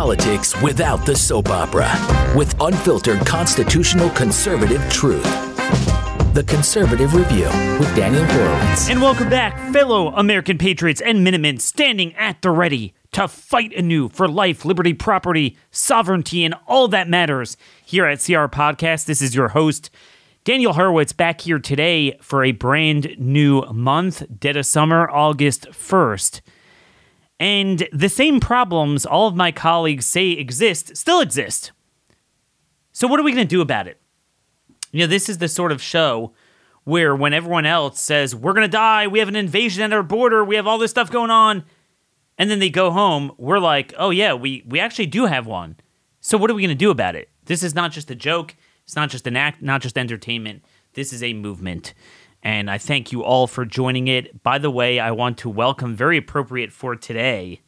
politics without the soap opera with unfiltered constitutional conservative truth. The Conservative Review with Daniel Horowitz. And welcome back, fellow American patriots and Minutemen standing at the ready to fight anew for life, liberty, property, sovereignty, and all that matters here at CR Podcast. This is your host, Daniel Horowitz, back here today for a brand new month, dead of summer, August 1st. And the same problems all of my colleagues say exist still exist. So, what are we going to do about it? You know, this is the sort of show where when everyone else says, we're going to die, we have an invasion at our border, we have all this stuff going on, and then they go home, we're like, oh yeah, we, we actually do have one. So what are we going to do about it? This is not just a joke. It's not just an act, not just entertainment. This is a movement. And I thank you all for joining it. By the way, I want to welcome, very appropriate for today,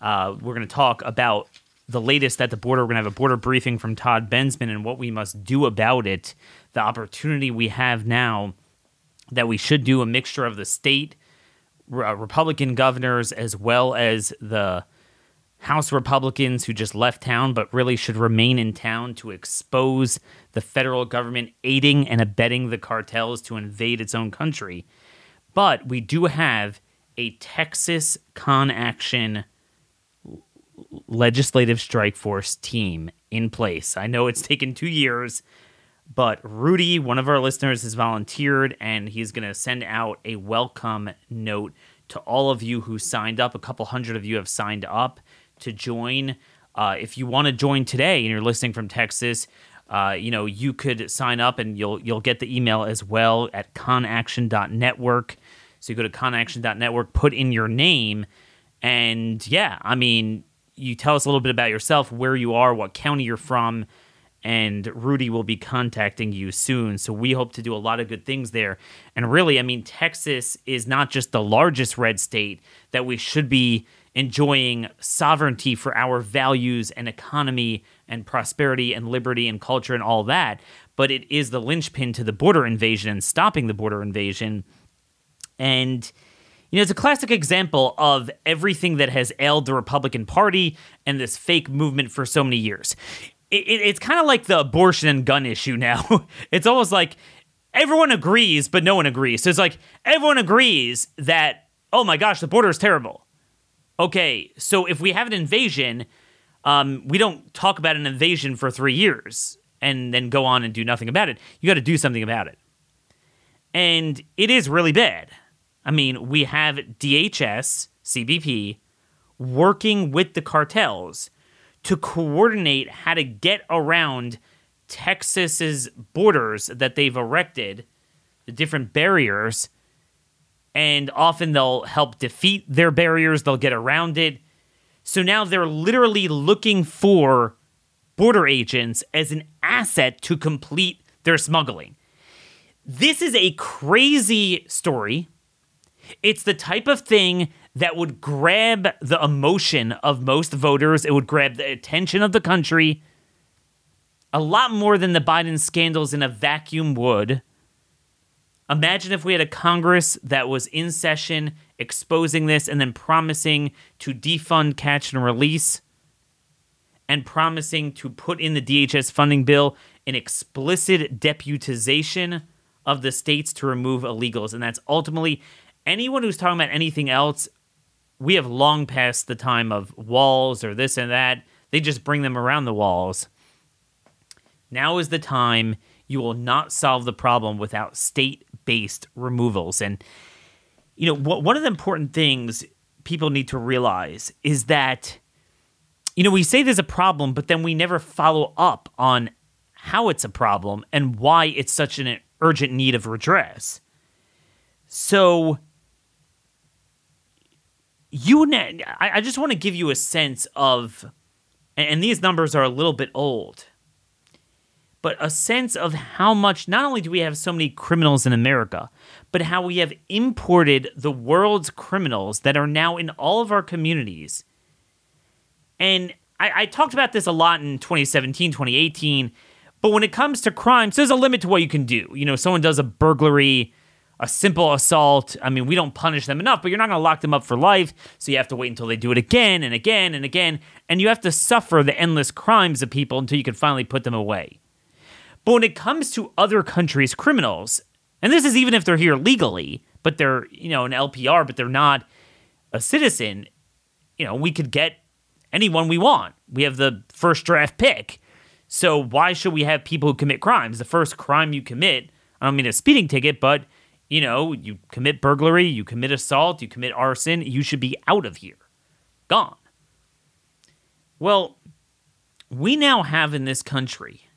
uh, we're going to talk about the latest at the border. We're going to have a border briefing from Todd Bensman and what we must do about it, the opportunity we have now that we should do a mixture of the state uh, Republican governors as well as the House Republicans who just left town but really should remain in town to expose the federal government aiding and abetting the cartels to invade its own country. But we do have a Texas con action legislative strike force team in place. I know it's taken two years, but Rudy, one of our listeners, has volunteered and he's going to send out a welcome note to all of you who signed up. A couple hundred of you have signed up to join. Uh, if you want to join today and you're listening from Texas, uh, you know you could sign up and you'll you'll get the email as well at conaction.network. So you go to conaction.network, put in your name, and yeah, I mean you tell us a little bit about yourself, where you are, what county you're from, and Rudy will be contacting you soon. So we hope to do a lot of good things there. And really, I mean, Texas is not just the largest red state that we should be enjoying sovereignty for our values and economy and prosperity and liberty and culture and all that, but it is the linchpin to the border invasion and stopping the border invasion. And you know, it's a classic example of everything that has ailed the Republican Party and this fake movement for so many years. It, it, it's kind of like the abortion and gun issue now. it's almost like everyone agrees, but no one agrees. So it's like everyone agrees that, oh my gosh, the border is terrible. Okay, so if we have an invasion, um, we don't talk about an invasion for three years and then go on and do nothing about it. You got to do something about it. And it is really bad. I mean, we have DHS, CBP, working with the cartels to coordinate how to get around Texas's borders that they've erected, the different barriers, and often they'll help defeat their barriers, they'll get around it. So now they're literally looking for border agents as an asset to complete their smuggling. This is a crazy story it's the type of thing that would grab the emotion of most voters, it would grab the attention of the country a lot more than the Biden scandals in a vacuum would. Imagine if we had a Congress that was in session exposing this and then promising to defund catch and release and promising to put in the DHS funding bill an explicit deputization of the states to remove illegals. And that's ultimately anyone who's talking about anything else, we have long passed the time of walls or this and that. They just bring them around the walls. Now is the time you will not solve the problem without state based removals. And, you know, one of the important things people need to realize is that, you know, we say there's a problem, but then we never follow up on how it's a problem and why it's such an urgent need of redress. So, you I, I just want to give you a sense of and these numbers are a little bit old but a sense of how much not only do we have so many criminals in America, but how we have imported the world's criminals that are now in all of our communities. And I, I, talked about this a lot in 2017, 2018, but when it comes to crimes, there's a limit to what you can do. You know, someone does a burglary a simple assault, I mean, we don't punish them enough, but you're not going to lock them up for life. So you have to wait until they do it again and again and again. And you have to suffer the endless crimes of people until you can finally put them away. But when it comes to other countries' criminals, and this is even if they're here legally, but they're, you know, an LPR, but they're not a citizen, you know, we could get anyone we want. We have the first draft pick. So why should we have people who commit crimes? The first crime you commit, I don't mean a speeding ticket, but you know, you commit burglary, you commit assault, you commit arson, you should be out of here. Gone. Well, we now have in this country,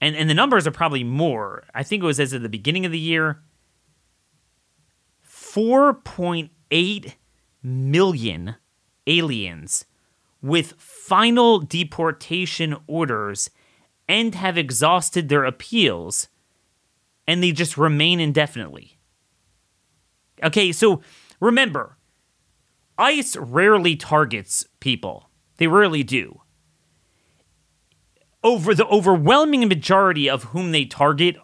and, and the numbers are probably more. I think it was as of the beginning of the year, 4.8 million aliens with final deportation orders and have exhausted their appeals and they just remain indefinitely. Okay, so remember, ICE rarely targets people. They rarely do. Over the overwhelming majority of whom they target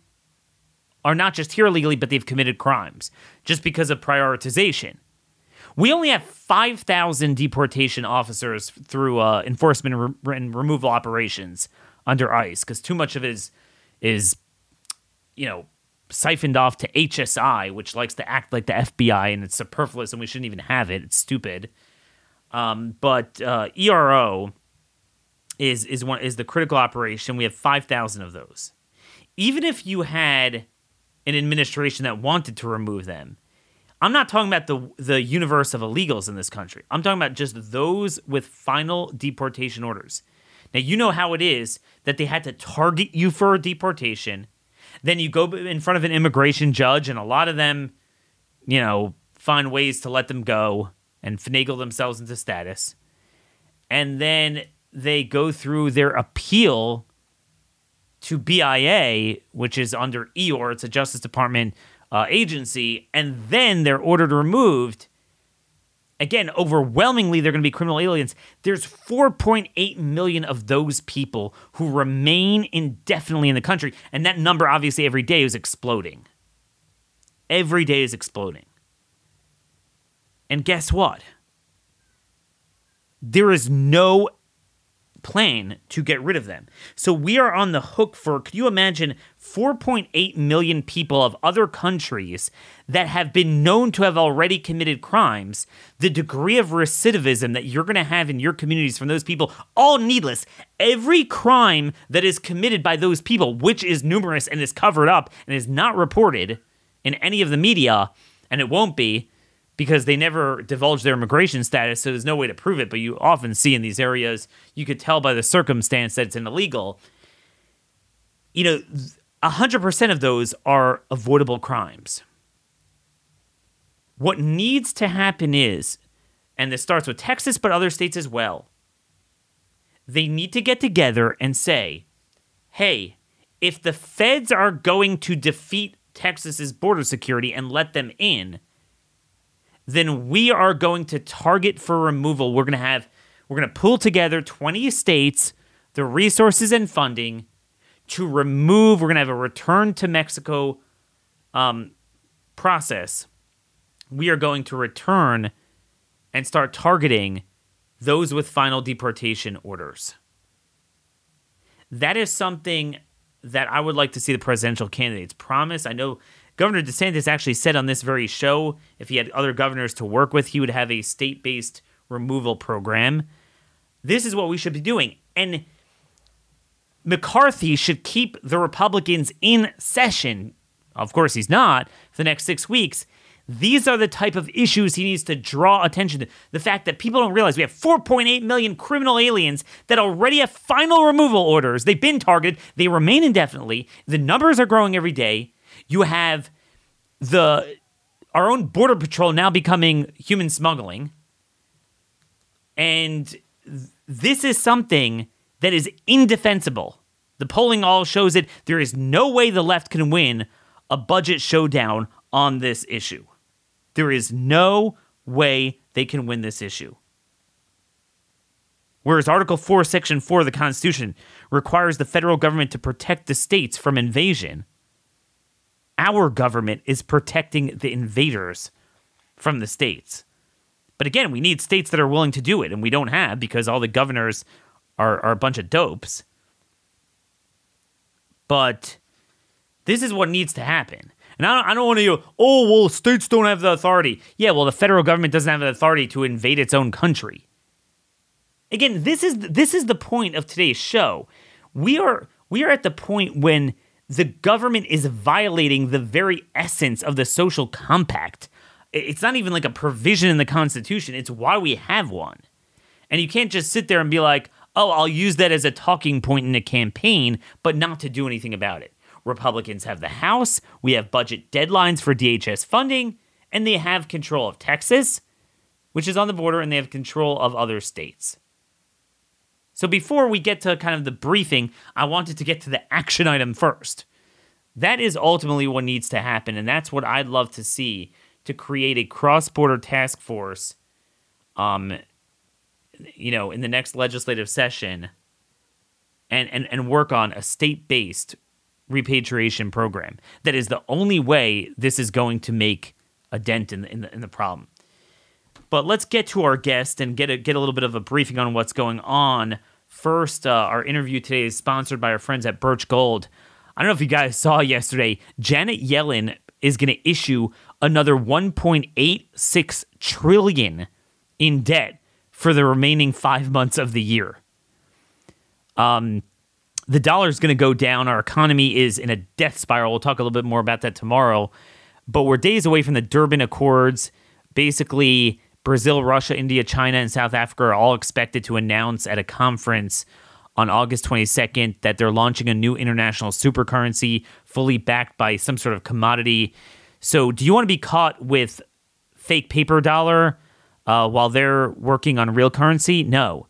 are not just here illegally, but they've committed crimes just because of prioritization. We only have 5,000 deportation officers through uh, enforcement and, re- and removal operations under ICE because too much of it is, is, you know, siphoned off to HSI, which likes to act like the FBI, and it's superfluous, and we shouldn't even have it. It's stupid. Um, but uh, ERO is is one is the critical operation. We have five thousand of those. Even if you had an administration that wanted to remove them, I'm not talking about the the universe of illegals in this country. I'm talking about just those with final deportation orders. Now you know how it is that they had to target you for deportation then you go in front of an immigration judge, and a lot of them, you know, find ways to let them go and finagle themselves into status. And then they go through their appeal to BIA, which is under EOIR, it's a Justice Department uh, agency, and then they're ordered removed again, overwhelmingly, they're going to be criminal aliens. There's 4.8 million of those people who remain indefinitely in the country. And that number, obviously, every day is exploding. Every day is exploding. And guess what? There is no plan to get rid of them. So we are on the hook for, could you imagine 4.8 million people of other countries that have been known to have already committed crimes? The degree of recidivism that you're going to have in your communities from those people, all needless. Every crime that is committed by those people, which is numerous and is covered up and is not reported in any of the media, and it won't be because they never divulge their immigration status, so there's no way to prove it. But you often see in these areas, you could tell by the circumstance that it's an illegal. You know, 100% of those are avoidable crimes. What needs to happen is, and this starts with Texas, but other states as well, they need to get together and say, hey, if the feds are going to defeat Texas's border security and let them in, then we are going to target for removal. We're going to have, we're going to pull together 20 states, the resources and funding to remove, we're going to have a return to Mexico um, process. We are going to return and start targeting those with final deportation orders. That is something that I would like to see the presidential candidates promise. I know Governor DeSantis actually said on this very show if he had other governors to work with, he would have a state based removal program. This is what we should be doing. And McCarthy should keep the Republicans in session. Of course, he's not for the next six weeks. These are the type of issues he needs to draw attention to. The fact that people don't realize we have 4.8 million criminal aliens that already have final removal orders. They've been targeted, they remain indefinitely. The numbers are growing every day. You have the our own border patrol now becoming human smuggling. And this is something that is indefensible. The polling all shows it. There is no way the left can win a budget showdown on this issue. There is no way they can win this issue. Whereas Article 4, Section 4 of the Constitution requires the federal government to protect the states from invasion, our government is protecting the invaders from the states. But again, we need states that are willing to do it, and we don't have because all the governors are, are a bunch of dopes. But this is what needs to happen. And I don't, I don't want to go, oh, well, states don't have the authority. Yeah, well, the federal government doesn't have the authority to invade its own country. Again, this is this is the point of today's show. We are we are at the point when the government is violating the very essence of the social compact. It's not even like a provision in the Constitution, it's why we have one. And you can't just sit there and be like, oh, I'll use that as a talking point in a campaign, but not to do anything about it. Republicans have the House, we have budget deadlines for DHS funding, and they have control of Texas, which is on the border, and they have control of other states. So before we get to kind of the briefing, I wanted to get to the action item first. That is ultimately what needs to happen, and that's what I'd love to see to create a cross-border task force um you know, in the next legislative session and and, and work on a state-based repatriation program. That is the only way this is going to make a dent in the, in the, in the problem. But let's get to our guest and get a, get a little bit of a briefing on what's going on. First, uh, our interview today is sponsored by our friends at Birch Gold. I don't know if you guys saw yesterday, Janet Yellen is going to issue another 1.86 trillion in debt for the remaining five months of the year. Um, the dollar is going to go down. Our economy is in a death spiral. We'll talk a little bit more about that tomorrow. But we're days away from the Durban Accords. Basically, Brazil, Russia, India, China, and South Africa are all expected to announce at a conference on August 22nd that they're launching a new international super currency fully backed by some sort of commodity. So, do you want to be caught with fake paper dollar uh, while they're working on real currency? No.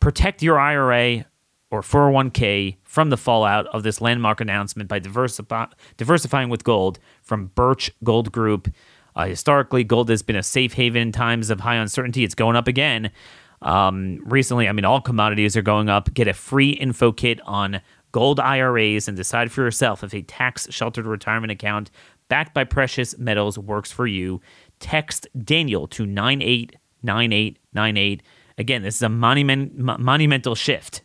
Protect your IRA or 401k from the fallout of this landmark announcement by diversify, diversifying with gold from Birch Gold Group. Uh, historically, gold has been a safe haven in times of high uncertainty. It's going up again. Um, recently, I mean, all commodities are going up. Get a free info kit on gold IRAs and decide for yourself if a tax sheltered retirement account backed by precious metals works for you. Text Daniel to 989898. Again, this is a monument, monumental shift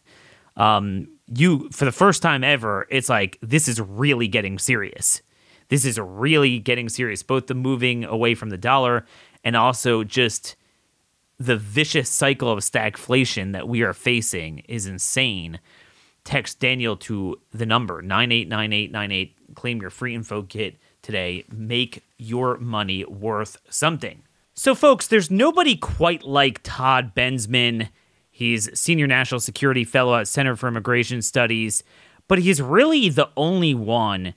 um, you for the first time ever, it's like this is really getting serious. This is really getting serious. Both the moving away from the dollar and also just the vicious cycle of stagflation that we are facing is insane. Text Daniel to the number 989898. Claim your free info kit today. Make your money worth something. So, folks, there's nobody quite like Todd Bensman He's senior national security fellow at Center for Immigration Studies, but he's really the only one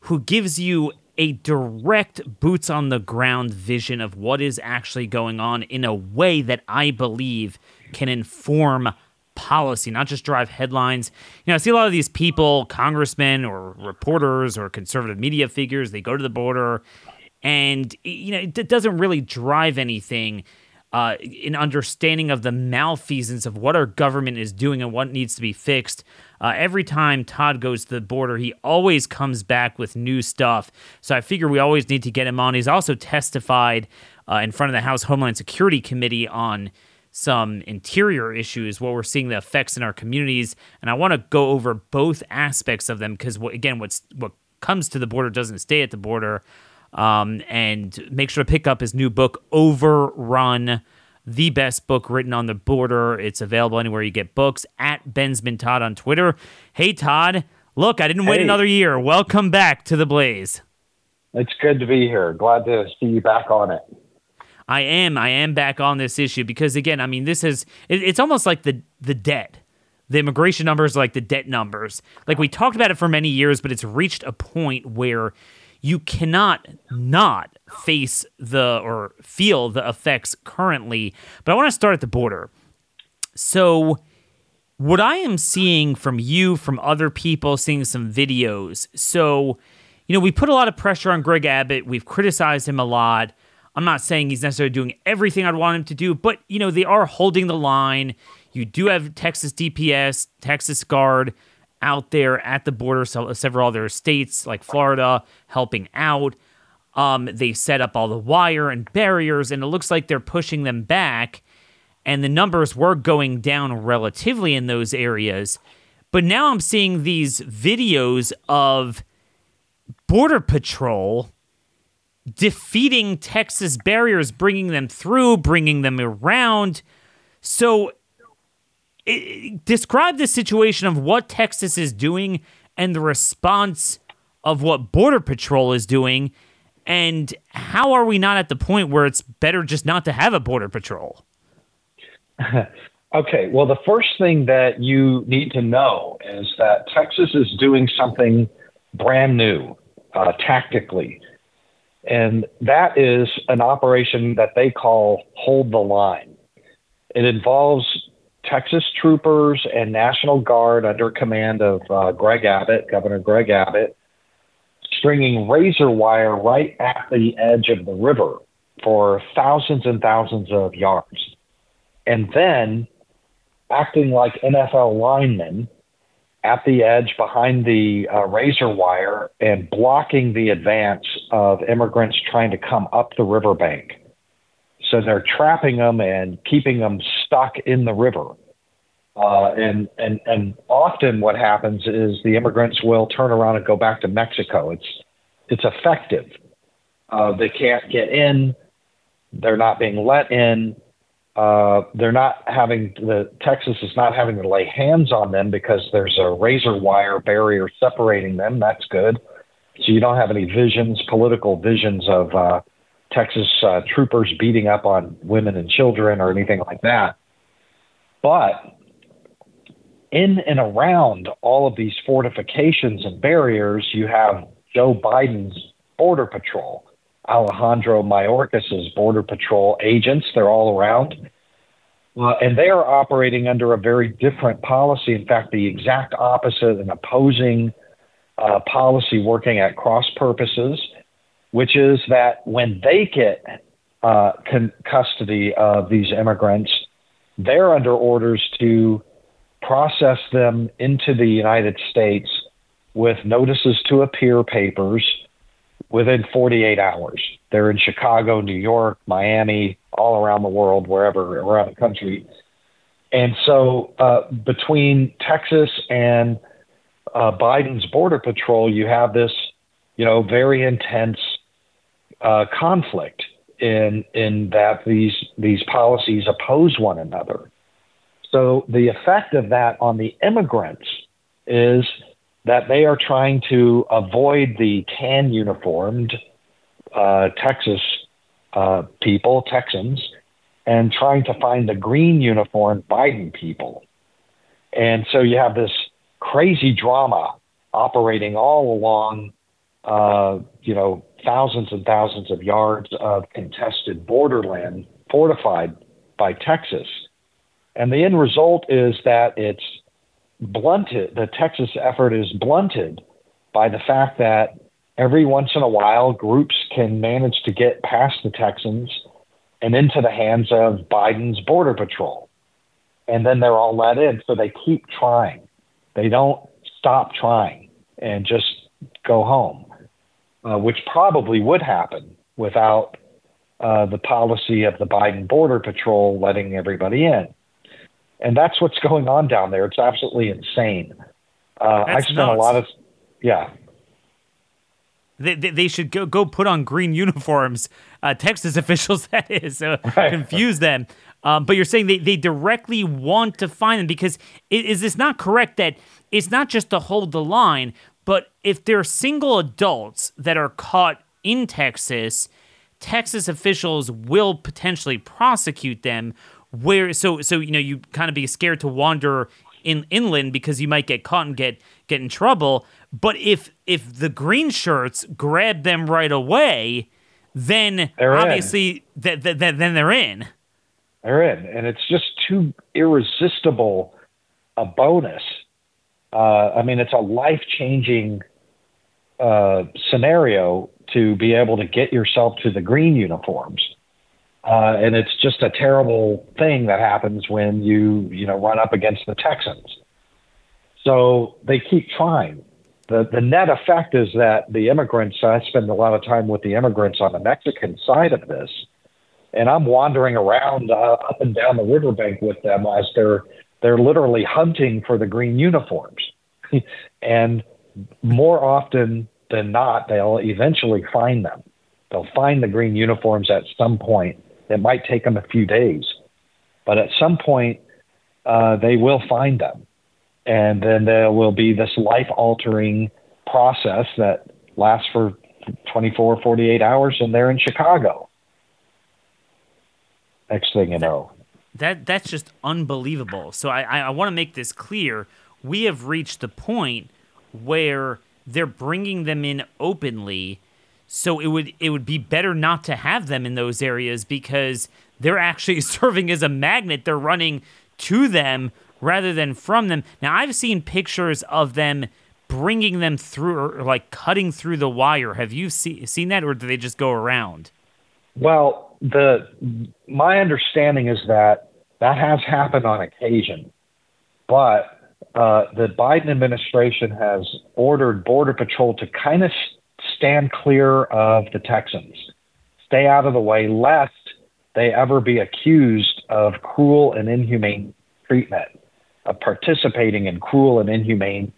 who gives you a direct boots on the ground vision of what is actually going on in a way that I believe can inform policy, not just drive headlines. You know, I see a lot of these people, congressmen or reporters or conservative media figures, they go to the border and, you know, it doesn't really drive anything uh, an understanding of the malfeasance of what our government is doing and what needs to be fixed. Uh, every time Todd goes to the border, he always comes back with new stuff. So I figure we always need to get him on. He's also testified uh, in front of the House Homeland Security Committee on some interior issues, what we're seeing the effects in our communities, and I want to go over both aspects of them because, again, what's what comes to the border doesn't stay at the border. Um, and make sure to pick up his new book, Overrun, the best book written on the border. It's available anywhere you get books at Bensman Todd on Twitter. Hey, Todd. Look, I didn't wait another year. Welcome back to the Blaze. It's good to be here. Glad to see you back on it. I am. I am back on this issue because, again, I mean, this is, it, it's almost like the, the debt. The immigration numbers like the debt numbers. Like we talked about it for many years, but it's reached a point where you cannot not face the or feel the effects currently. But I want to start at the border. So, what I am seeing from you, from other people, seeing some videos. So, you know, we put a lot of pressure on Greg Abbott. We've criticized him a lot. I'm not saying he's necessarily doing everything I'd want him to do, but, you know, they are holding the line. You do have Texas DPS, Texas Guard, out there at the border, so several other states like Florida helping out. Um, they set up all the wire and barriers, and it looks like they're pushing them back. And the numbers were going down relatively in those areas. But now I'm seeing these videos of Border Patrol defeating Texas barriers, bringing them through, bringing them around. So, it, describe the situation of what Texas is doing and the response of what Border Patrol is doing. And how are we not at the point where it's better just not to have a Border Patrol? okay, well, the first thing that you need to know is that Texas is doing something brand new uh, tactically. And that is an operation that they call Hold the Line. It involves Texas troopers and National Guard under command of uh, Greg Abbott, Governor Greg Abbott, stringing razor wire right at the edge of the river for thousands and thousands of yards. And then acting like NFL linemen at the edge behind the uh, razor wire and blocking the advance of immigrants trying to come up the riverbank. So they're trapping them and keeping them stuck in the river. Uh, and, and, and often what happens is the immigrants will turn around and go back to Mexico. It's, it's effective. Uh, they can't get in. They're not being let in. Uh, they're not having the Texas is not having to lay hands on them because there's a razor wire barrier separating them. That's good. So you don't have any visions, political visions of uh, Texas uh, troopers beating up on women and children or anything like that. But in and around all of these fortifications and barriers, you have Joe Biden's Border Patrol. Alejandro Mayorkas's Border Patrol agents. They're all around. Uh, and they are operating under a very different policy. In fact, the exact opposite and opposing uh, policy working at cross purposes, which is that when they get uh, con- custody of these immigrants, they're under orders to process them into the United States with notices to appear papers within 48 hours. They're in Chicago, New York, Miami, all around the world, wherever around the country. And so uh, between Texas and uh, Biden's border patrol, you have this, you know, very intense uh, conflict in in that these these policies oppose one another. So the effect of that on the immigrants is that they are trying to avoid the tan uniformed uh, Texas uh, people, Texans, and trying to find the green uniformed Biden people. And so you have this crazy drama operating all along, uh, you know, thousands and thousands of yards of contested borderland fortified by Texas. And the end result is that it's blunted, the Texas effort is blunted by the fact that every once in a while groups can manage to get past the Texans and into the hands of Biden's Border Patrol. And then they're all let in. So they keep trying. They don't stop trying and just go home, uh, which probably would happen without uh, the policy of the Biden Border Patrol letting everybody in and that's what's going on down there. It's absolutely insane. Uh, I spent nuts. a lot of, yeah. They, they, they, should go go put on green uniforms. Uh, Texas officials, that is, uh, right. confuse them. Um, but you're saying they, they directly want to find them because is, is this not correct that it's not just to hold the line, but if they're single adults that are caught in Texas, Texas officials will potentially prosecute them where so so you know you kind of be scared to wander in inland because you might get caught and get get in trouble. But if if the green shirts grab them right away, then they're obviously that th- th- then they're in. They're in, and it's just too irresistible a bonus. Uh, I mean, it's a life changing uh, scenario to be able to get yourself to the green uniforms. Uh, and it's just a terrible thing that happens when you, you know, run up against the Texans. So they keep trying. The, the net effect is that the immigrants, I spend a lot of time with the immigrants on the Mexican side of this, and I'm wandering around uh, up and down the riverbank with them as they're they're literally hunting for the green uniforms, and more often than not, they'll eventually find them. They'll find the green uniforms at some point. It might take them a few days, but at some point, uh, they will find them. And then there will be this life altering process that lasts for 24 48 hours and they're in chicago. Next thing you know. That that's just unbelievable. So i i, I want to make this clear. We have reached the point where they're bringing them in openly so it would it would be better not to have them in those areas because they're actually serving as a magnet they're running to them rather than from them. Now, I've seen pictures of them bringing them through or like cutting through the wire. Have you see, seen that or do they just go around? Well, the my understanding is that that has happened on occasion, but uh, the Biden administration has ordered Border Patrol to kind of stand clear of the Texans, stay out of the way, lest they ever be accused of cruel and inhumane treatment of participating in cruel and inhumane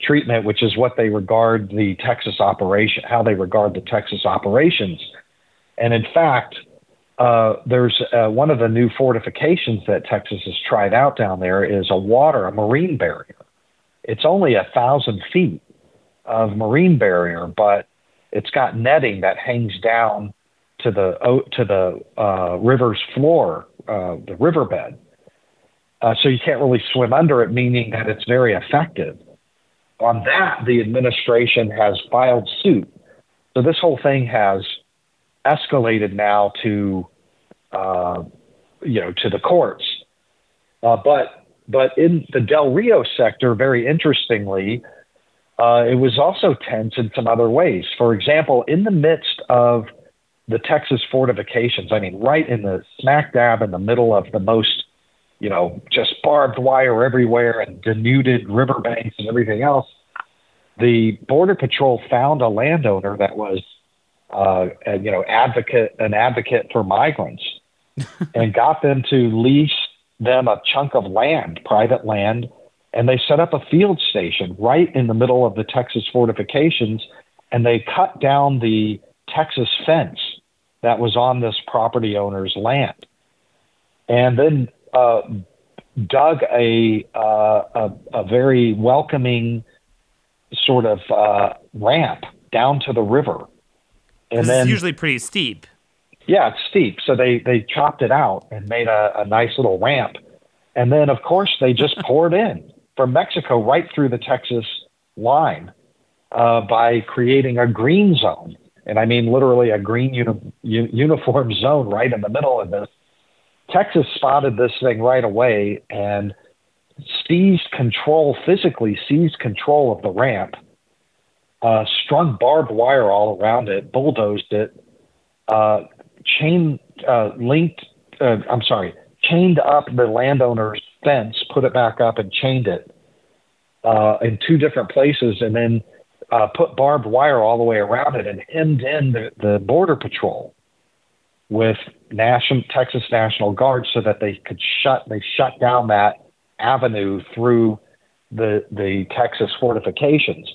treatment, which is what they regard the Texas operation, how they regard the Texas operations. And in fact, uh, there's uh, one of the new fortifications that Texas has tried out down there is a water, a marine barrier. It's only a thousand feet of marine barrier, but it's got netting that hangs down to the to the uh, river's floor, uh, the riverbed, uh, so you can't really swim under it, meaning that it's very effective. On that, the administration has filed suit. So this whole thing has escalated now to, uh, you know, to the courts. Uh, but but in the Del Rio sector, very interestingly, uh, it was also tense in some other ways. For example, in the midst of the Texas fortifications, I mean, right in the smack dab in the middle of the most you know, just barbed wire everywhere and denuded riverbanks and everything else. The Border Patrol found a landowner that was, uh, a, you know, advocate an advocate for migrants, and got them to lease them a chunk of land, private land, and they set up a field station right in the middle of the Texas fortifications, and they cut down the Texas fence that was on this property owner's land. And then uh, dug a, uh, a, a very welcoming sort of uh, ramp down to the river, and then it's usually pretty steep. Yeah, it's steep. So they they chopped it out and made a, a nice little ramp, and then of course they just poured in from Mexico right through the Texas line uh, by creating a green zone, and I mean literally a green uni- uniform zone right in the middle of this. Texas spotted this thing right away and seized control, physically seized control of the ramp, uh, strung barbed wire all around it, bulldozed it, uh, chain uh, linked, uh, I'm sorry, chained up the landowner's fence, put it back up, and chained it uh, in two different places, and then uh, put barbed wire all the way around it and hemmed in the, the border patrol with national Texas National Guard so that they could shut they shut down that avenue through the the Texas fortifications.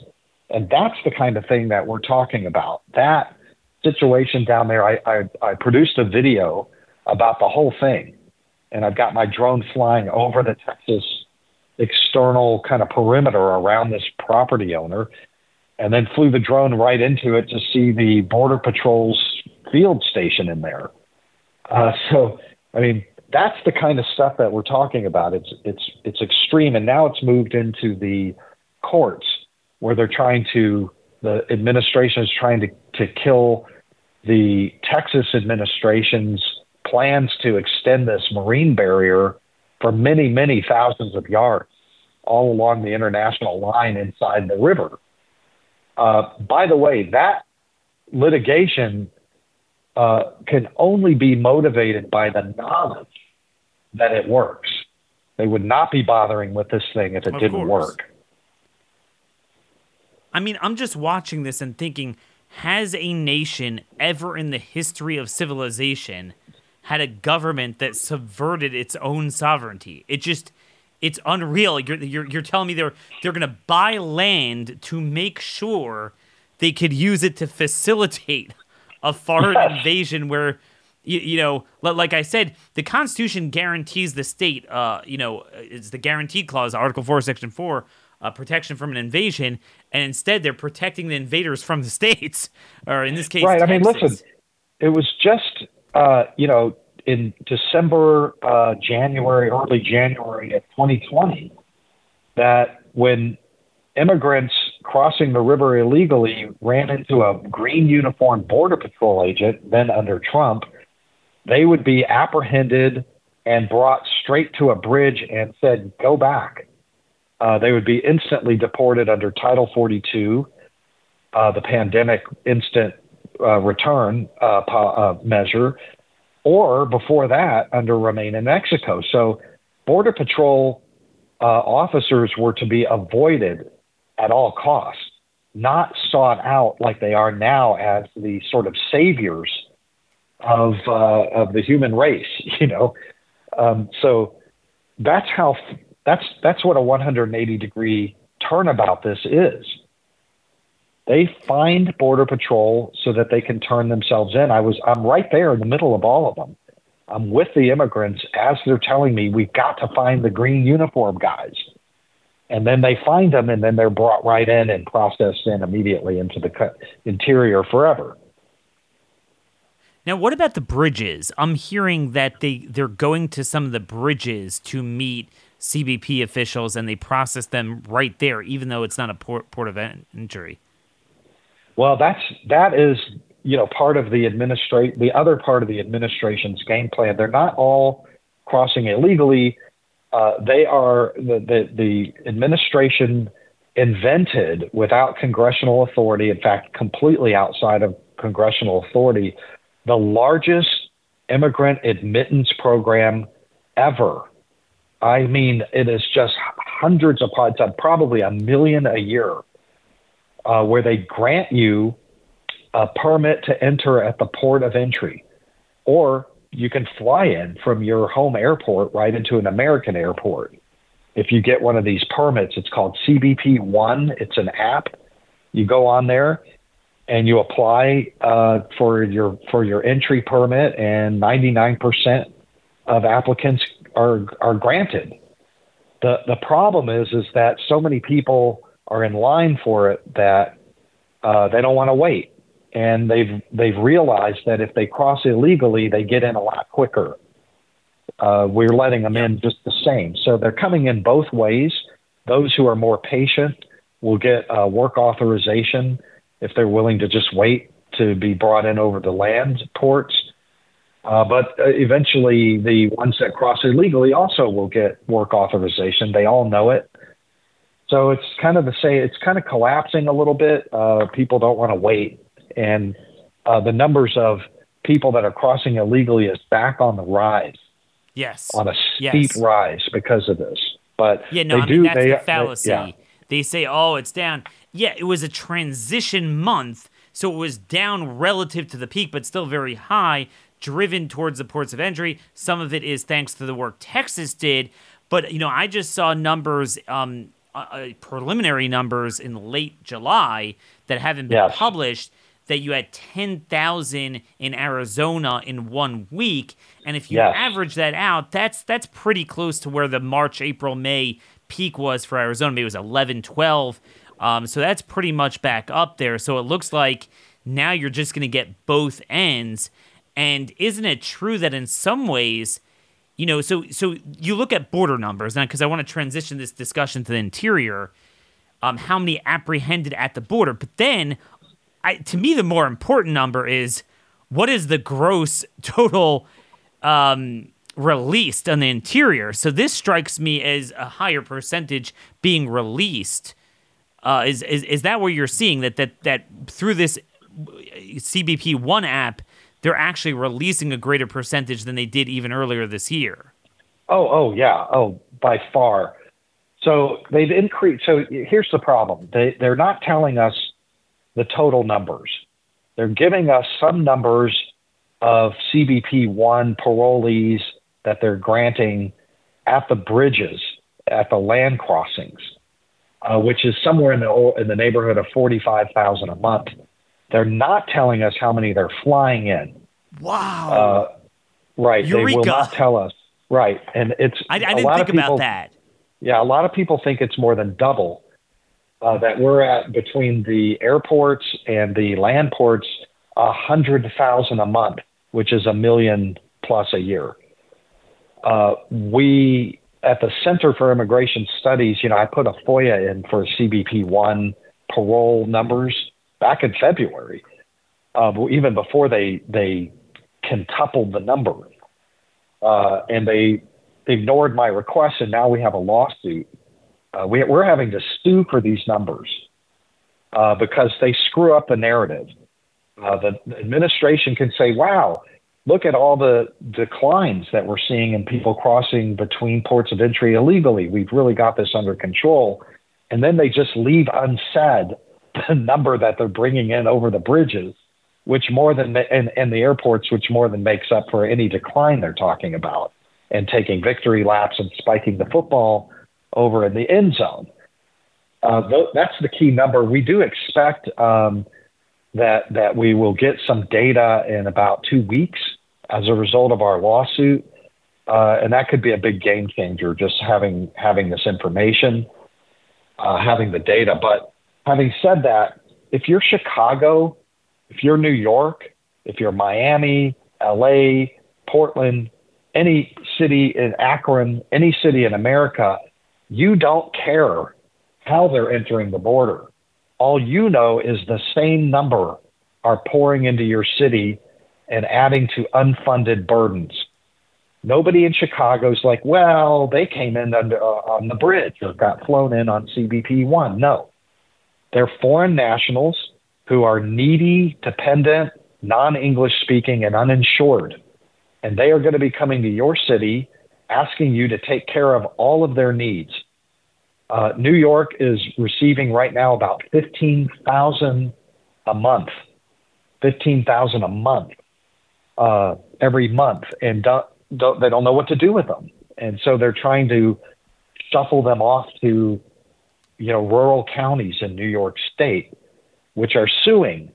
And that's the kind of thing that we're talking about. That situation down there, I, I, I produced a video about the whole thing. And I've got my drone flying over the Texas external kind of perimeter around this property owner and then flew the drone right into it to see the Border Patrol's field station in there. Uh, so, I mean, that's the kind of stuff that we're talking about. It's it's it's extreme, and now it's moved into the courts where they're trying to the administration is trying to to kill the Texas administration's plans to extend this marine barrier for many many thousands of yards all along the international line inside the river. Uh, by the way, that litigation uh, can only be motivated by the knowledge that it works. They would not be bothering with this thing if it of didn't course. work. I mean, I'm just watching this and thinking, has a nation ever in the history of civilization had a government that subverted its own sovereignty? It just it's unreal. You're you're, you're telling me they're they're going to buy land to make sure they could use it to facilitate a foreign invasion where you, you know like i said the constitution guarantees the state uh you know it's the guaranteed clause article 4 section 4 uh, protection from an invasion and instead they're protecting the invaders from the states or in this case right Texas. i mean listen it was just you know in december uh january early january of 2020 that when immigrants crossing the river illegally ran into a green uniformed border patrol agent, then under Trump, they would be apprehended and brought straight to a bridge and said, go back. Uh, they would be instantly deported under Title 42, uh, the pandemic instant uh, return uh, uh, measure, or before that, under Remain in Mexico. So, Border Patrol uh, officers were to be avoided at all costs, not sought out like they are now as the sort of saviors of uh, of the human race. You know, um, so that's how that's that's what a 180 degree turnabout this is. They find border patrol so that they can turn themselves in. I was I'm right there in the middle of all of them. I'm with the immigrants as they're telling me we've got to find the green uniform guys and then they find them and then they're brought right in and processed in immediately into the interior forever now what about the bridges i'm hearing that they they're going to some of the bridges to meet cbp officials and they process them right there even though it's not a port, port of entry well that's that is you know part of the administrate the other part of the administration's game plan they're not all crossing illegally uh, they are the, the, the administration invented without congressional authority, in fact, completely outside of congressional authority, the largest immigrant admittance program ever. I mean, it is just hundreds of pods, probably a million a year, uh, where they grant you a permit to enter at the port of entry, or you can fly in from your home airport right into an American airport. If you get one of these permits, it's called CBP One. It's an app. You go on there and you apply uh, for your for your entry permit, and 99% of applicants are are granted. the The problem is is that so many people are in line for it that uh, they don't want to wait and they've they've realized that if they cross illegally, they get in a lot quicker. Uh, we're letting them in just the same, so they're coming in both ways. Those who are more patient will get work authorization if they're willing to just wait to be brought in over the land ports. Uh, but uh, eventually, the ones that cross illegally also will get work authorization. They all know it. So it's kind of the same. It's kind of collapsing a little bit. Uh, people don't want to wait and uh, the numbers of people that are crossing illegally is back on the rise. Yes, on a steep yes. rise because of this. But yeah, no, they I do. mean, that's they, the fallacy. They, yeah. they say, "Oh, it's down." Yeah, it was a transition month, so it was down relative to the peak, but still very high, driven towards the ports of entry. Some of it is thanks to the work Texas did, but you know, I just saw numbers, um, uh, uh preliminary numbers in late July that haven't been yes. published that you had 10,000 in Arizona in one week. And if you yes. average that out, that's that's pretty close to where the March, April, May peak was for Arizona. Maybe it was 11, 12. Um, so that's pretty much back up there. So it looks like now you're just going to get both ends. And isn't it true that in some ways, you know, so so you look at border numbers now because I want to transition this discussion to the interior. Um, how many apprehended at the border? But then I, to me, the more important number is what is the gross total um, released on the interior. So this strikes me as a higher percentage being released. Uh, is, is is that where you're seeing that that that through this CBP One app, they're actually releasing a greater percentage than they did even earlier this year? Oh, oh yeah, oh by far. So they've increased. So here's the problem: they they're not telling us the total numbers. They're giving us some numbers of CBP one parolees that they're granting at the bridges, at the land crossings, uh, which is somewhere in the in the neighborhood of forty five thousand a month. They're not telling us how many they're flying in. Wow. Uh, right. Eureka. They will not tell us. Right. And it's I, I a didn't lot think of people, about that. Yeah, a lot of people think it's more than double. Uh, that we're at between the airports and the land ports, a hundred thousand a month, which is a million plus a year. Uh, we at the Center for Immigration Studies, you know, I put a FOIA in for CBP one parole numbers back in February, uh, even before they they quintupled the number, uh, and they ignored my request, and now we have a lawsuit. Uh, we, we're having to sue for these numbers uh, because they screw up the narrative. Uh, the, the administration can say, "Wow, look at all the declines that we're seeing in people crossing between ports of entry illegally. We've really got this under control," and then they just leave unsaid the number that they're bringing in over the bridges, which more than and, and the airports, which more than makes up for any decline they're talking about, and taking victory laps and spiking the football over in the end zone. Uh, th- that's the key number. We do expect um, that that we will get some data in about two weeks as a result of our lawsuit, uh, and that could be a big game changer. Just having having this information, uh, having the data. But having said that, if you're Chicago, if you're New York, if you're Miami, LA, Portland, any city in Akron, any city in America, you don't care how they're entering the border. All you know is the same number are pouring into your city and adding to unfunded burdens. Nobody in Chicago is like, well, they came in under, uh, on the bridge or got flown in on CBP 1. No. They're foreign nationals who are needy, dependent, non English speaking, and uninsured. And they are going to be coming to your city asking you to take care of all of their needs. Uh, New York is receiving right now about 15,000 a month, 15,000 a month uh, every month, and don't, don't, they don't know what to do with them. And so they're trying to shuffle them off to, you know, rural counties in New York State, which are suing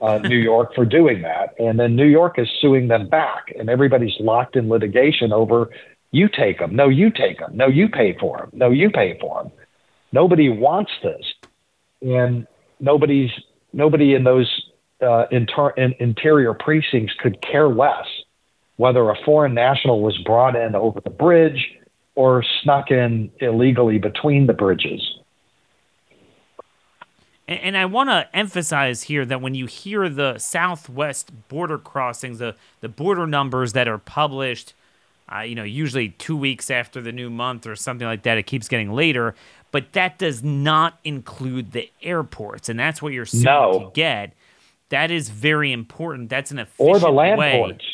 uh, New York for doing that. And then New York is suing them back, and everybody's locked in litigation over you take them. No, you take them. No, you pay for them. No, you pay for them. Nobody wants this, and nobody's nobody in those uh, inter- in interior precincts could care less whether a foreign national was brought in over the bridge or snuck in illegally between the bridges. And, and I want to emphasize here that when you hear the southwest border crossings, the, the border numbers that are published, uh, you know, usually two weeks after the new month or something like that, it keeps getting later. But that does not include the airports, and that's what you're suing No. to get. That is very important. That's an efficient or the land way. ports,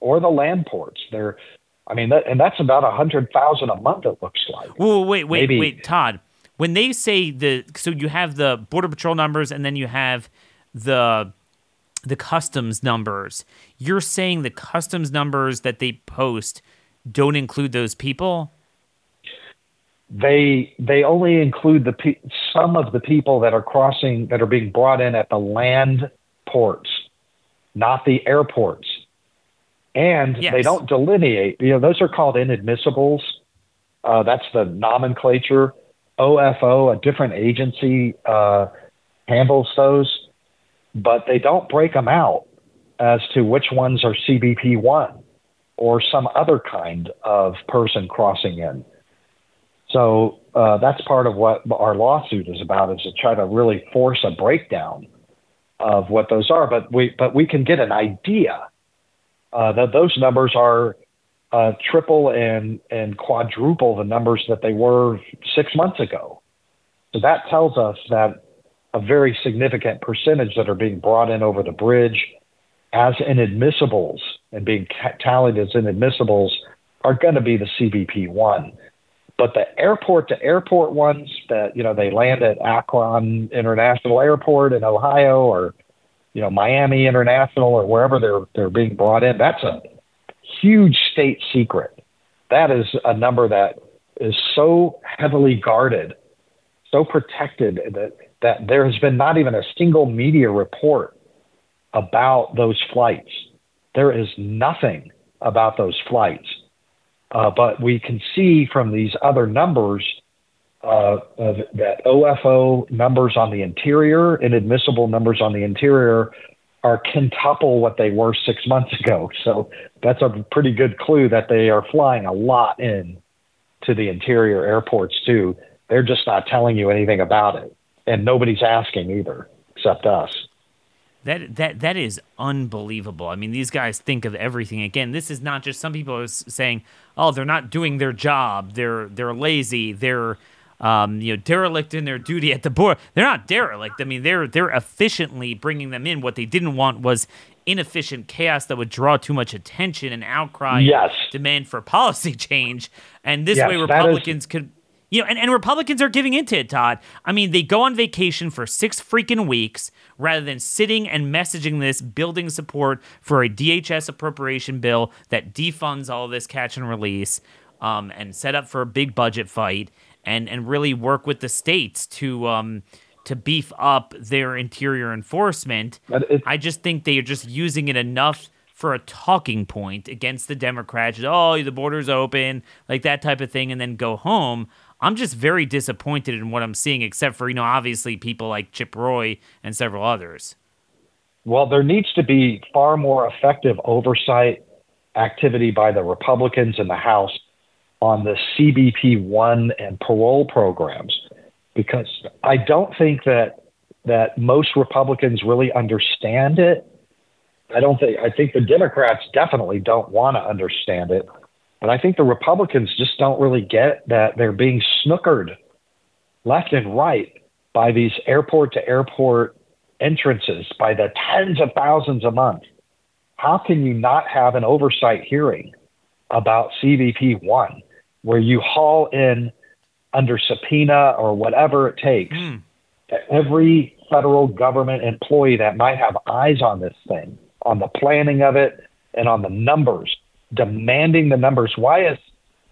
or the land ports. They're, I mean, that, and that's about a hundred thousand a month. It looks like. Whoa, wait, wait, Maybe- wait, Todd. When they say the, so you have the border patrol numbers, and then you have the the customs numbers. You're saying the customs numbers that they post don't include those people? They they only include the pe- some of the people that are crossing that are being brought in at the land ports, not the airports. And they don't delineate. You know, those are called inadmissibles. Uh, that's the nomenclature. OFO, a different agency, uh, handles those, but they don't break them out as to which ones are CBP one or some other kind of person crossing in. So uh, that's part of what our lawsuit is about, is to try to really force a breakdown of what those are. But we but we can get an idea uh, that those numbers are uh, triple and and quadruple the numbers that they were six months ago. So that tells us that a very significant percentage that are being brought in over the bridge as inadmissibles and being tallied as inadmissibles are going to be the CBP one. But the airport to airport ones that, you know, they land at Akron International Airport in Ohio or, you know, Miami International or wherever they're they're being brought in, that's a huge state secret. That is a number that is so heavily guarded, so protected that that there has been not even a single media report about those flights. There is nothing about those flights. Uh, but we can see from these other numbers uh, that OFO numbers on the interior, inadmissible numbers on the interior, are quintuple what they were six months ago. So that's a pretty good clue that they are flying a lot in to the interior airports too. They're just not telling you anything about it, and nobody's asking either, except us. That that that is unbelievable. I mean, these guys think of everything. Again, this is not just some people are saying, "Oh, they're not doing their job. They're they're lazy. They're um, you know derelict in their duty at the board." They're not derelict. I mean, they're they're efficiently bringing them in. What they didn't want was inefficient chaos that would draw too much attention and outcry, yes. demand for policy change. And this yes, way, Republicans is- could you know, and, and Republicans are giving into it, Todd. I mean, they go on vacation for six freaking weeks rather than sitting and messaging this, building support for a DHS appropriation bill that defunds all this catch and release, um, and set up for a big budget fight, and and really work with the states to um, to beef up their interior enforcement. I just think they are just using it enough for a talking point against the Democrats. Oh, the border's open, like that type of thing, and then go home. I'm just very disappointed in what I'm seeing, except for, you know, obviously people like Chip Roy and several others. Well, there needs to be far more effective oversight activity by the Republicans in the House on the CBP one and parole programs, because I don't think that that most Republicans really understand it. I don't think I think the Democrats definitely don't want to understand it. But I think the Republicans just don't really get that they're being snookered left and right by these airport to airport entrances by the tens of thousands a month. How can you not have an oversight hearing about CBP 1 where you haul in under subpoena or whatever it takes mm. every federal government employee that might have eyes on this thing, on the planning of it, and on the numbers demanding the numbers. Why is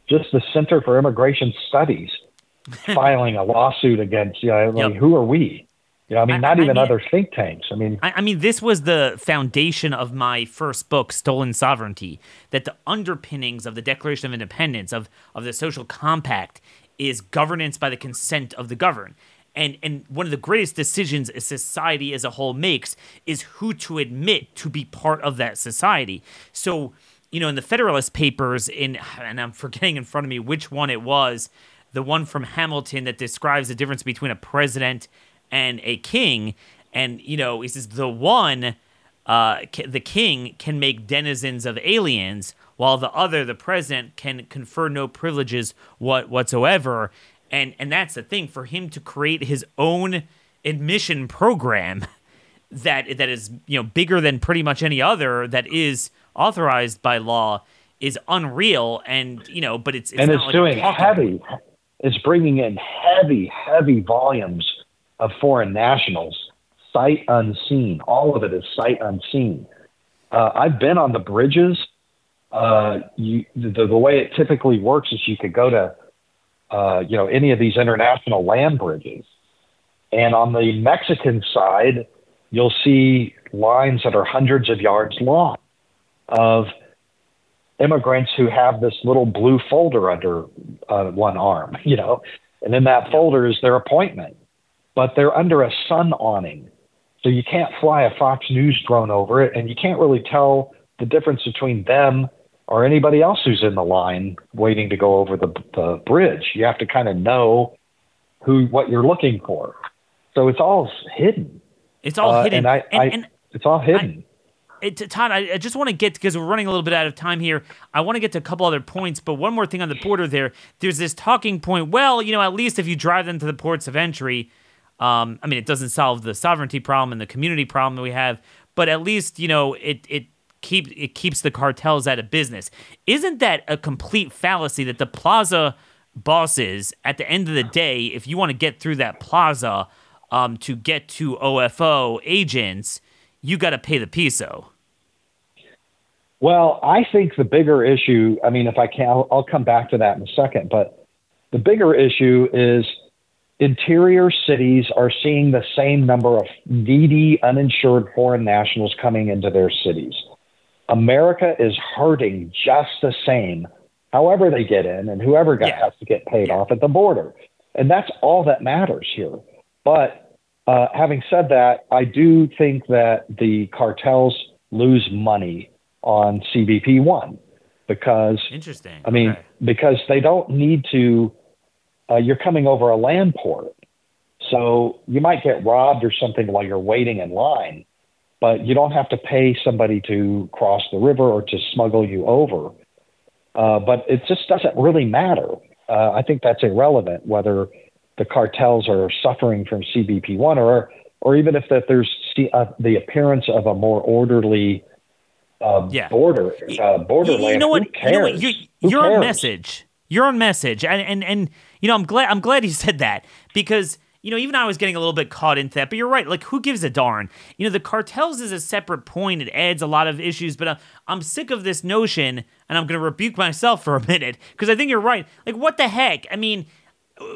just the Center for Immigration Studies filing a lawsuit against, you know, like, yep. who are we? You know, I mean, not I, even mean, other think tanks. I mean, I, I, mean, this was the foundation of my first book, Stolen Sovereignty. That the underpinnings of the Declaration of Independence, of of the social compact, is governance by the consent of the governed. And and one of the greatest decisions a society as a whole makes is who to admit to be part of that society. So you know, in the Federalist Papers, in and I'm forgetting in front of me which one it was, the one from Hamilton that describes the difference between a president and a king, and you know, he says the one, uh, the king can make denizens of aliens, while the other, the president, can confer no privileges what whatsoever, and and that's the thing for him to create his own admission program that that is you know bigger than pretty much any other that is authorized by law is unreal and you know but it's, it's and it's like doing heavy it's bringing in heavy heavy volumes of foreign nationals sight unseen. All of it is sight unseen. Uh, i've been on the bridges. Uh, you, the, the way it typically works is you could go to uh, you know any of these international land bridges. And on the mexican side you'll see lines that are hundreds of yards long of immigrants who have this little blue folder under uh, one arm, you know, and in that folder is their appointment, but they're under a sun awning. So you can't fly a Fox News drone over it, and you can't really tell the difference between them or anybody else who's in the line waiting to go over the, the bridge. You have to kind of know who what you're looking for. So it's all hidden. It's all uh, hidden. And I, and, I, and it's all hidden. I, it, Todd, I, I just want to get because we're running a little bit out of time here. I want to get to a couple other points, but one more thing on the border there. There's this talking point. Well, you know, at least if you drive them to the ports of entry, um, I mean, it doesn't solve the sovereignty problem and the community problem that we have, but at least you know it it keep it keeps the cartels out of business. Isn't that a complete fallacy that the plaza bosses, at the end of the day, if you want to get through that plaza um, to get to OFO agents, you got to pay the piso. Well, I think the bigger issue, I mean, if I can, I'll, I'll come back to that in a second, but the bigger issue is interior cities are seeing the same number of needy, uninsured foreign nationals coming into their cities. America is hurting just the same, however they get in, and whoever got, yeah. has to get paid off at the border. And that's all that matters here. But uh, having said that, I do think that the cartels lose money on CBP one because interesting. I mean, okay. because they don't need to. Uh, you're coming over a land port, so you might get robbed or something while you're waiting in line, but you don't have to pay somebody to cross the river or to smuggle you over. Uh, but it just doesn't really matter. Uh, I think that's irrelevant whether the cartels are suffering from CBP one or or even if that there's uh, the appearance of a more orderly uh, yeah. border uh, borderland. You know what? You know what? You're, you're message. You're on message, and, and and you know I'm glad I'm glad you said that because you know even I was getting a little bit caught into that. But you're right. Like who gives a darn? You know the cartels is a separate point. It adds a lot of issues, but uh, I'm sick of this notion, and I'm going to rebuke myself for a minute because I think you're right. Like what the heck? I mean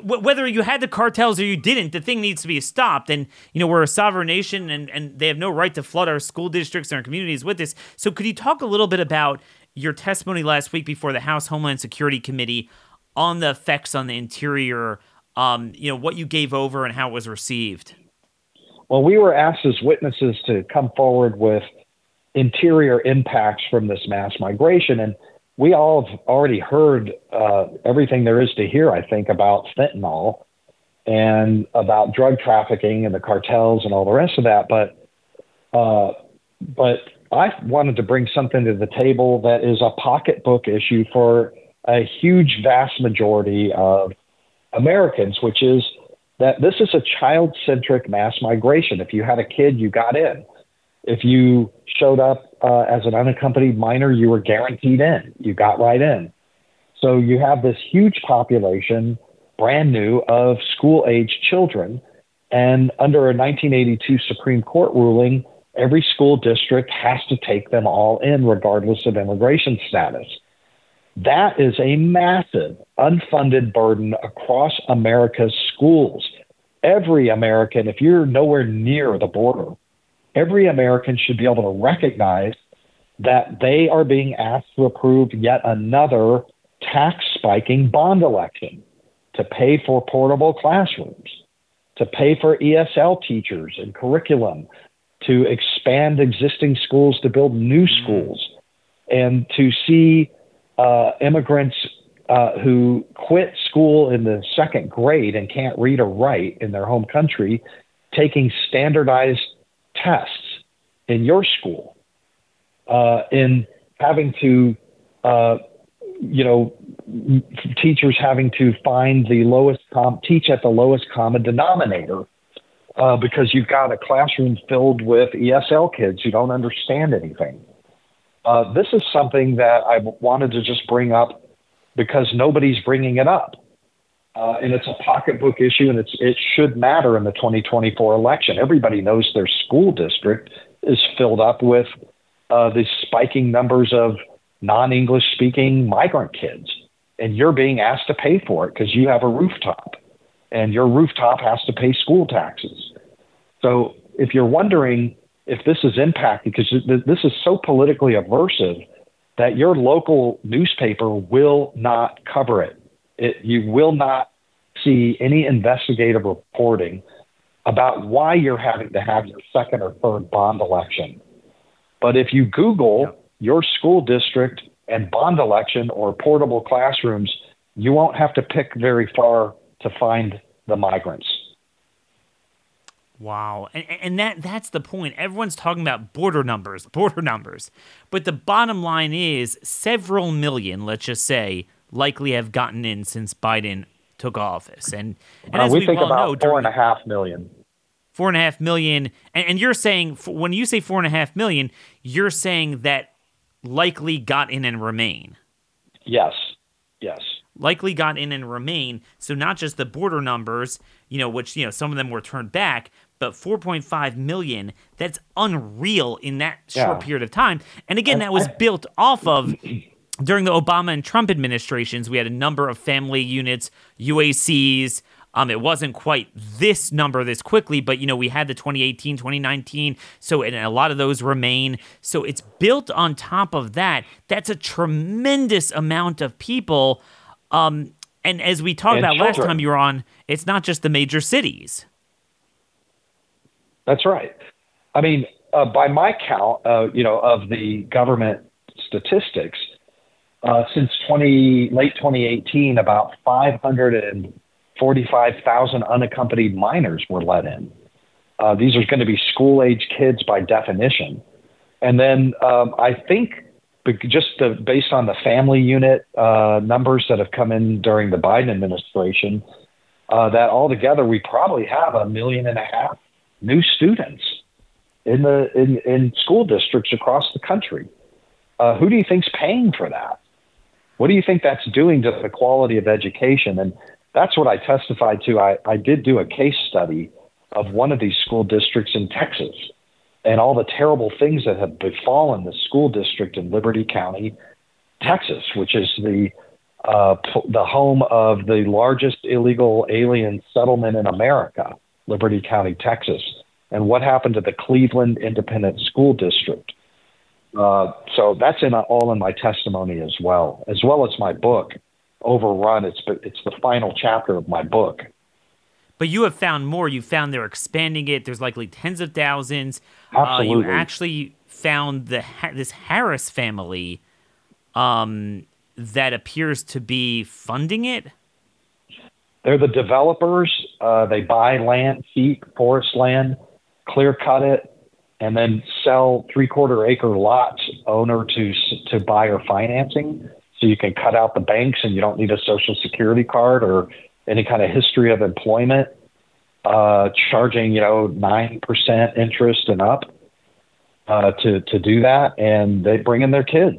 whether you had the cartels or you didn't, the thing needs to be stopped. And, you know, we're a sovereign nation and, and they have no right to flood our school districts and our communities with this. So, could you talk a little bit about your testimony last week before the House Homeland Security Committee on the effects on the interior, um, you know, what you gave over and how it was received? Well, we were asked as witnesses to come forward with interior impacts from this mass migration. And we all have already heard uh, everything there is to hear, I think, about fentanyl and about drug trafficking and the cartels and all the rest of that. But uh, but I wanted to bring something to the table that is a pocketbook issue for a huge, vast majority of Americans, which is that this is a child centric mass migration. If you had a kid, you got in. If you showed up uh, as an unaccompanied minor, you were guaranteed in. You got right in. So you have this huge population, brand new, of school age children. And under a 1982 Supreme Court ruling, every school district has to take them all in, regardless of immigration status. That is a massive unfunded burden across America's schools. Every American, if you're nowhere near the border, every American should be able to recognize that they are being asked to approve yet another tax spiking bond election to pay for portable classrooms, to pay for ESL teachers and curriculum, to expand existing schools to build new mm-hmm. schools, and to see uh, immigrants uh, who quit school in the second grade and can't read or write in their home country taking standardized tests in your school, uh, in having to, uh, you know, teachers having to find the lowest com- teach at the lowest common denominator uh, because you've got a classroom filled with ESL kids who don't understand anything. Uh, this is something that I wanted to just bring up because nobody's bringing it up. Uh, and it's a pocketbook issue, and it's it should matter in the 2024 election. Everybody knows their school district is filled up with uh, these spiking numbers of non-English speaking migrant kids, and you're being asked to pay for it because you have a rooftop, and your rooftop has to pay school taxes. So if you're wondering if this is impacted, because this is so politically aversive that your local newspaper will not cover it it, you will not see any investigative reporting about why you're having to have your second or third bond election. But if you Google your school district and bond election or portable classrooms, you won't have to pick very far to find the migrants. Wow. And, and that that's the point. Everyone's talking about border numbers, border numbers. But the bottom line is several million, let's just say, likely have gotten in since Biden took office. And, and uh, as we, we think about know, four and a half million. Four and a half million, and, and you're saying when you say four and a half million, you're saying that likely got in and remain. Yes. Yes. Likely got in and remain. So not just the border numbers, you know, which you know some of them were turned back, but 4.5 million. That's unreal in that short Yeah. period of time. And again, that was built off of during the Obama and Trump administrations, we had a number of family units, UACs. Um, it wasn't quite this number this quickly, but you know, we had the 2018, 2019. So, and a lot of those remain. So it's built on top of that. That's a tremendous amount of people. Um, and as we talked And about last time you were on, it's not just the major cities. That's right. I mean, uh, by my count, uh, you know, of the government statistics, uh, since 20 late 2018, about 545,000 unaccompanied minors were let in. Uh, these are going to be school age kids by definition. And then um, I think just the, based on the family unit uh, numbers that have come in during the Biden administration, uh, that altogether we probably have a million and a half new students in the in, in school districts across the country. Uh, who do you think's paying for that? What do you think that's doing to the quality of education? And that's what I testified to. I, I did do a case study of one of these school districts in Texas and all the terrible things that have befallen the school district in Liberty County, Texas, which is the uh, the home of the largest illegal alien settlement in America, Liberty County, Texas, and what happened to the Cleveland Independent School District. Uh, so that's in all in my testimony as well, as well as my book, Overrun. It's it's the final chapter of my book. But you have found more. You found they're expanding it. There's likely tens of thousands. Uh, Absolutely. you actually found the this Harris family um, that appears to be funding it. They're the developers. Uh, they buy land, cheap forest land, clear cut it, and then sell three quarter acre lots owner to to buyer financing. So you can cut out the banks, and you don't need a social security card or any kind of history of employment. Uh, charging you know nine percent interest and up uh, to to do that, and they bring in their kids,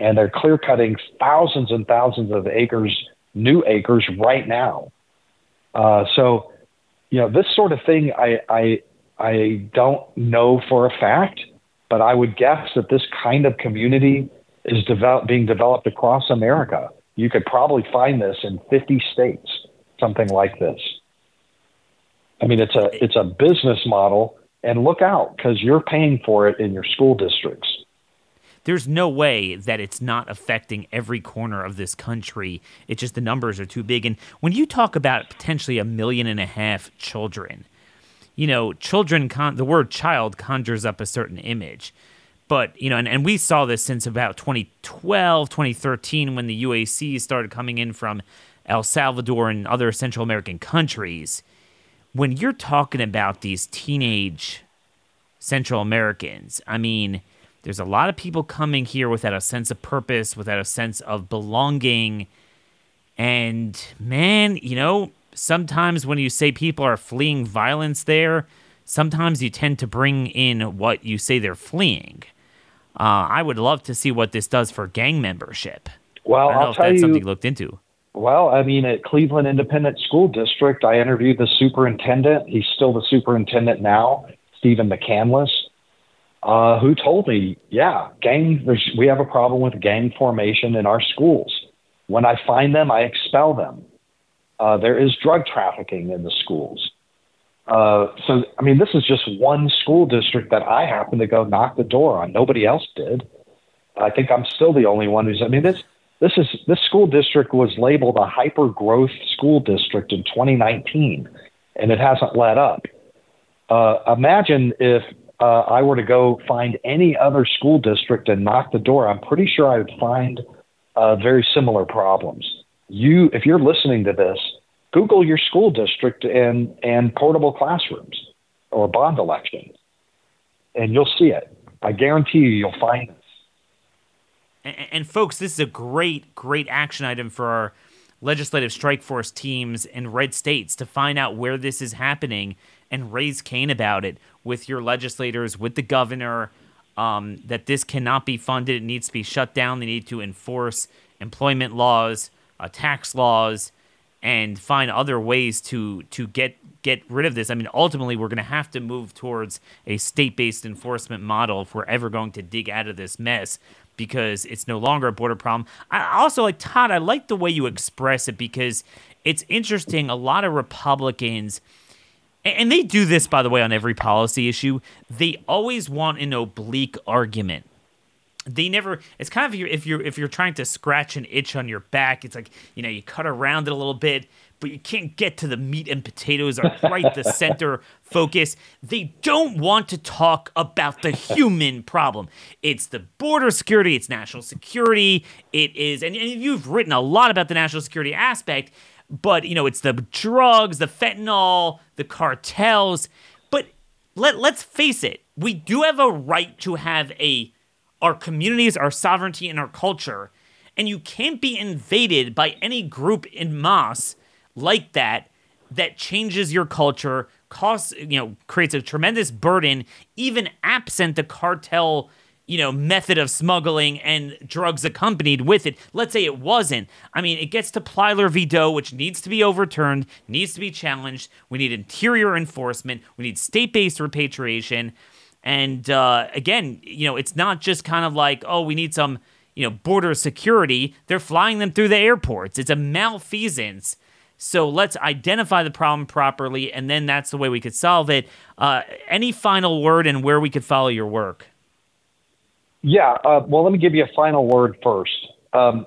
and they're clear cutting thousands and thousands of acres new acres right now. Uh, so, you know, this sort of thing, I, I, I don't know for a fact, but I would guess that this kind of community is develop, being developed across America. You could probably find this in 50 states, something like this. I mean, it's a it's a business model, and look out because you're paying for it in your school districts. There's no way that it's not affecting every corner of this country. It's just the numbers are too big. And when you talk about potentially a million and a half children, you know, children, con- the word child conjures up a certain image. But, you know, and, and we saw this since about 2012, 2013, when the UAC started coming in from El Salvador and other Central American countries. When you're talking about these teenage Central Americans, I mean, there's a lot of people coming here without a sense of purpose, without a sense of belonging. And man, you know, sometimes when you say people are fleeing violence there, sometimes you tend to bring in what you say they're fleeing. Uh, I would love to see what this does for gang membership. Well, I don't know I'll if tell that's you. something you looked into. Well, I mean, at Cleveland Independent School District, I interviewed the superintendent. He's still the superintendent now, Stephen McCanless, uh, who told me, yeah, gang, there's, we have a problem with gang formation in our schools. When I find them, I expel them. Uh, there is drug trafficking in the schools. Uh, so, I mean, this is just one school district that I happened to go knock the door on. Nobody else did. I think I'm still the only one who's. I mean, this this is this school district was labeled a hyper growth school district in 2019, and it hasn't let up. Uh, imagine if uh, I were to go find any other school district and knock the door. I'm pretty sure I would find uh, very similar problems. You, if you're listening to this, Google your school district and and portable classrooms or bond elections, and you'll see it. I guarantee you, you'll find this. And, and folks, this is a great, great action item for our legislative strike force teams in red states to find out where this is happening and raise Cain about it with your legislators, with the governor, um, that this cannot be funded. It needs to be shut down. They need to enforce employment laws uh, tax laws, and find other ways to to get get rid of this. I mean, ultimately, we're going to have to move towards a state-based enforcement model if we're ever going to dig out of this mess because it's no longer a border problem. I also like Todd. I like the way you express it because it's interesting. A lot of Republicans. And they do this, by the way, on every policy issue. They always want an oblique argument they never it's kind of if you're if you're trying to scratch an itch on your back it's like you know you cut around it a little bit but you can't get to the meat and potatoes or right the center focus. They don't want to talk about the human problem. It's the border security it's national security it is and, and you've written a lot about the national security aspect but you know it's the drugs the fentanyl the cartels but let, let's face it we do have a right to have a our communities, our sovereignty, and our culture. And you can't be invaded by any group in mass like that that changes your culture, costs, you know, creates a tremendous burden, even absent the cartel, you know, method of smuggling and drugs accompanied with it. Let's say it wasn't. I mean, it gets to Plyler v. Doe, which needs to be overturned, needs to be challenged. We need interior enforcement. We need state based repatriation. And uh, again, you know, it's not just kind of like, oh, we need some, you know, border security. They're flying them through the airports. It's a malfeasance. So let's identify the problem properly, and then that's the way we could solve it. Uh, any final word and where we could follow your work? Yeah. Uh, well, let me give you a final word first. Um,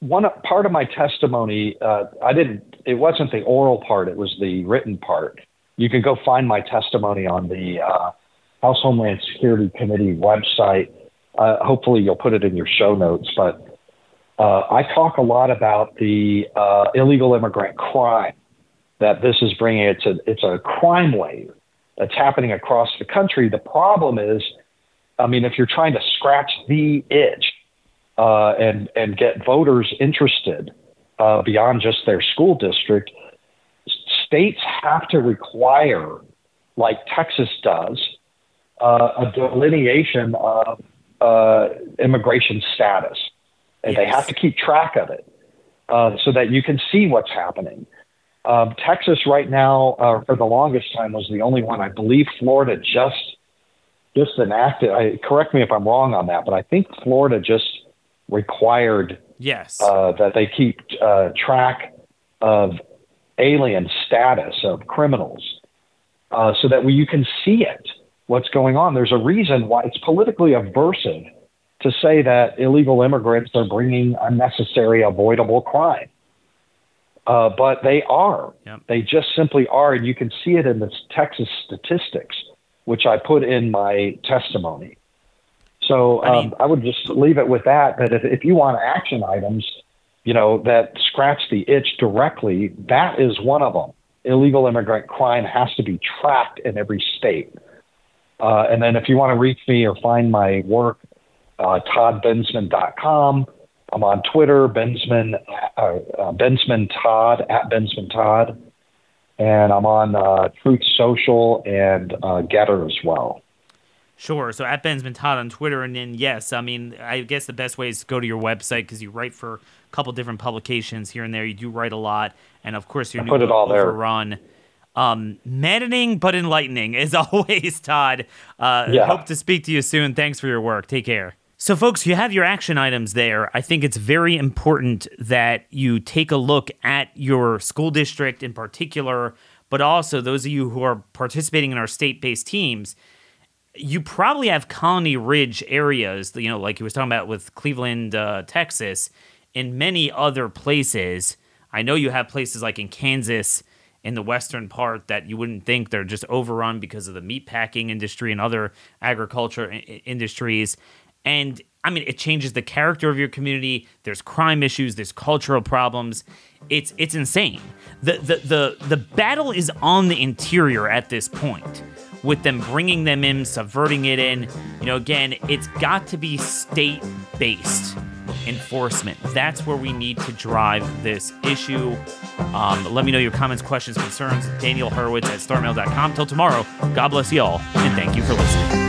one part of my testimony, uh, I didn't. It wasn't the oral part; it was the written part. You can go find my testimony on the uh, House Homeland Security Committee website. Uh, hopefully, you'll put it in your show notes. But uh, I talk a lot about the uh, illegal immigrant crime that this is bringing. It's a it's a crime wave that's happening across the country. The problem is, I mean, if you're trying to scratch the itch uh, and and get voters interested uh, beyond just their school district, states have to require, like Texas does, a delineation of uh, immigration status, and yes. they have to keep track of it uh, so that you can see what's happening. Um, Texas right now, uh, for the longest time, was the only one. I believe Florida just just enacted. I, correct me if I'm wrong on that, but I think Florida just required yes uh, that they keep uh, track of alien status of criminals, uh, so that we, you can see it what's going on. There's a reason why it's politically aversive to say that illegal immigrants are bringing unnecessary, avoidable crime. Uh, but they are. Yep. They just simply are. And you can see it in the Texas statistics, which I put in my testimony. So um, I, mean, I would just leave it with that. That if, if you want action items, you know, that scratch the itch directly, that is one of them. Illegal immigrant crime has to be tracked in every state. Uh, and then if you want to reach me or find my work, uh, toddbensman.com. I'm on Twitter, Bensman, uh, uh, Bensman Todd, at Bensman Todd. And I'm on uh, Truth Social and uh, Gettr as well. Sure. So at Bensman Todd on Twitter, and then yes, I mean, I guess the best way is to go to your website because you write for a couple different publications here and there. You do write a lot, and of course, your I new put it all. There um, maddening but enlightening as always, Todd. Uh, yeah. Hope to speak to you soon. Thanks for your work. Take care. So, folks, you have your action items there. I think it's very important that you take a look at your school district in particular, but also those of you who are participating in our state based teams. You probably have Colony Ridge areas, you know, like you was talking about with Cleveland, uh, Texas, and many other places. I know you have places like in Kansas in the western part that you wouldn't think they're just overrun because of the meatpacking industry and other agriculture I- industries. And I mean, it changes the character of your community. There's crime issues. There's cultural problems. It's it's insane. The the the the battle is on the interior at this point, with them bringing them in, subverting it in. You know, again, it's got to be state based enforcement. That's where we need to drive this issue. Um, let me know your comments, questions, concerns. Daniel Horowitz at startmail.com. Till tomorrow, God bless you all, and thank you for listening.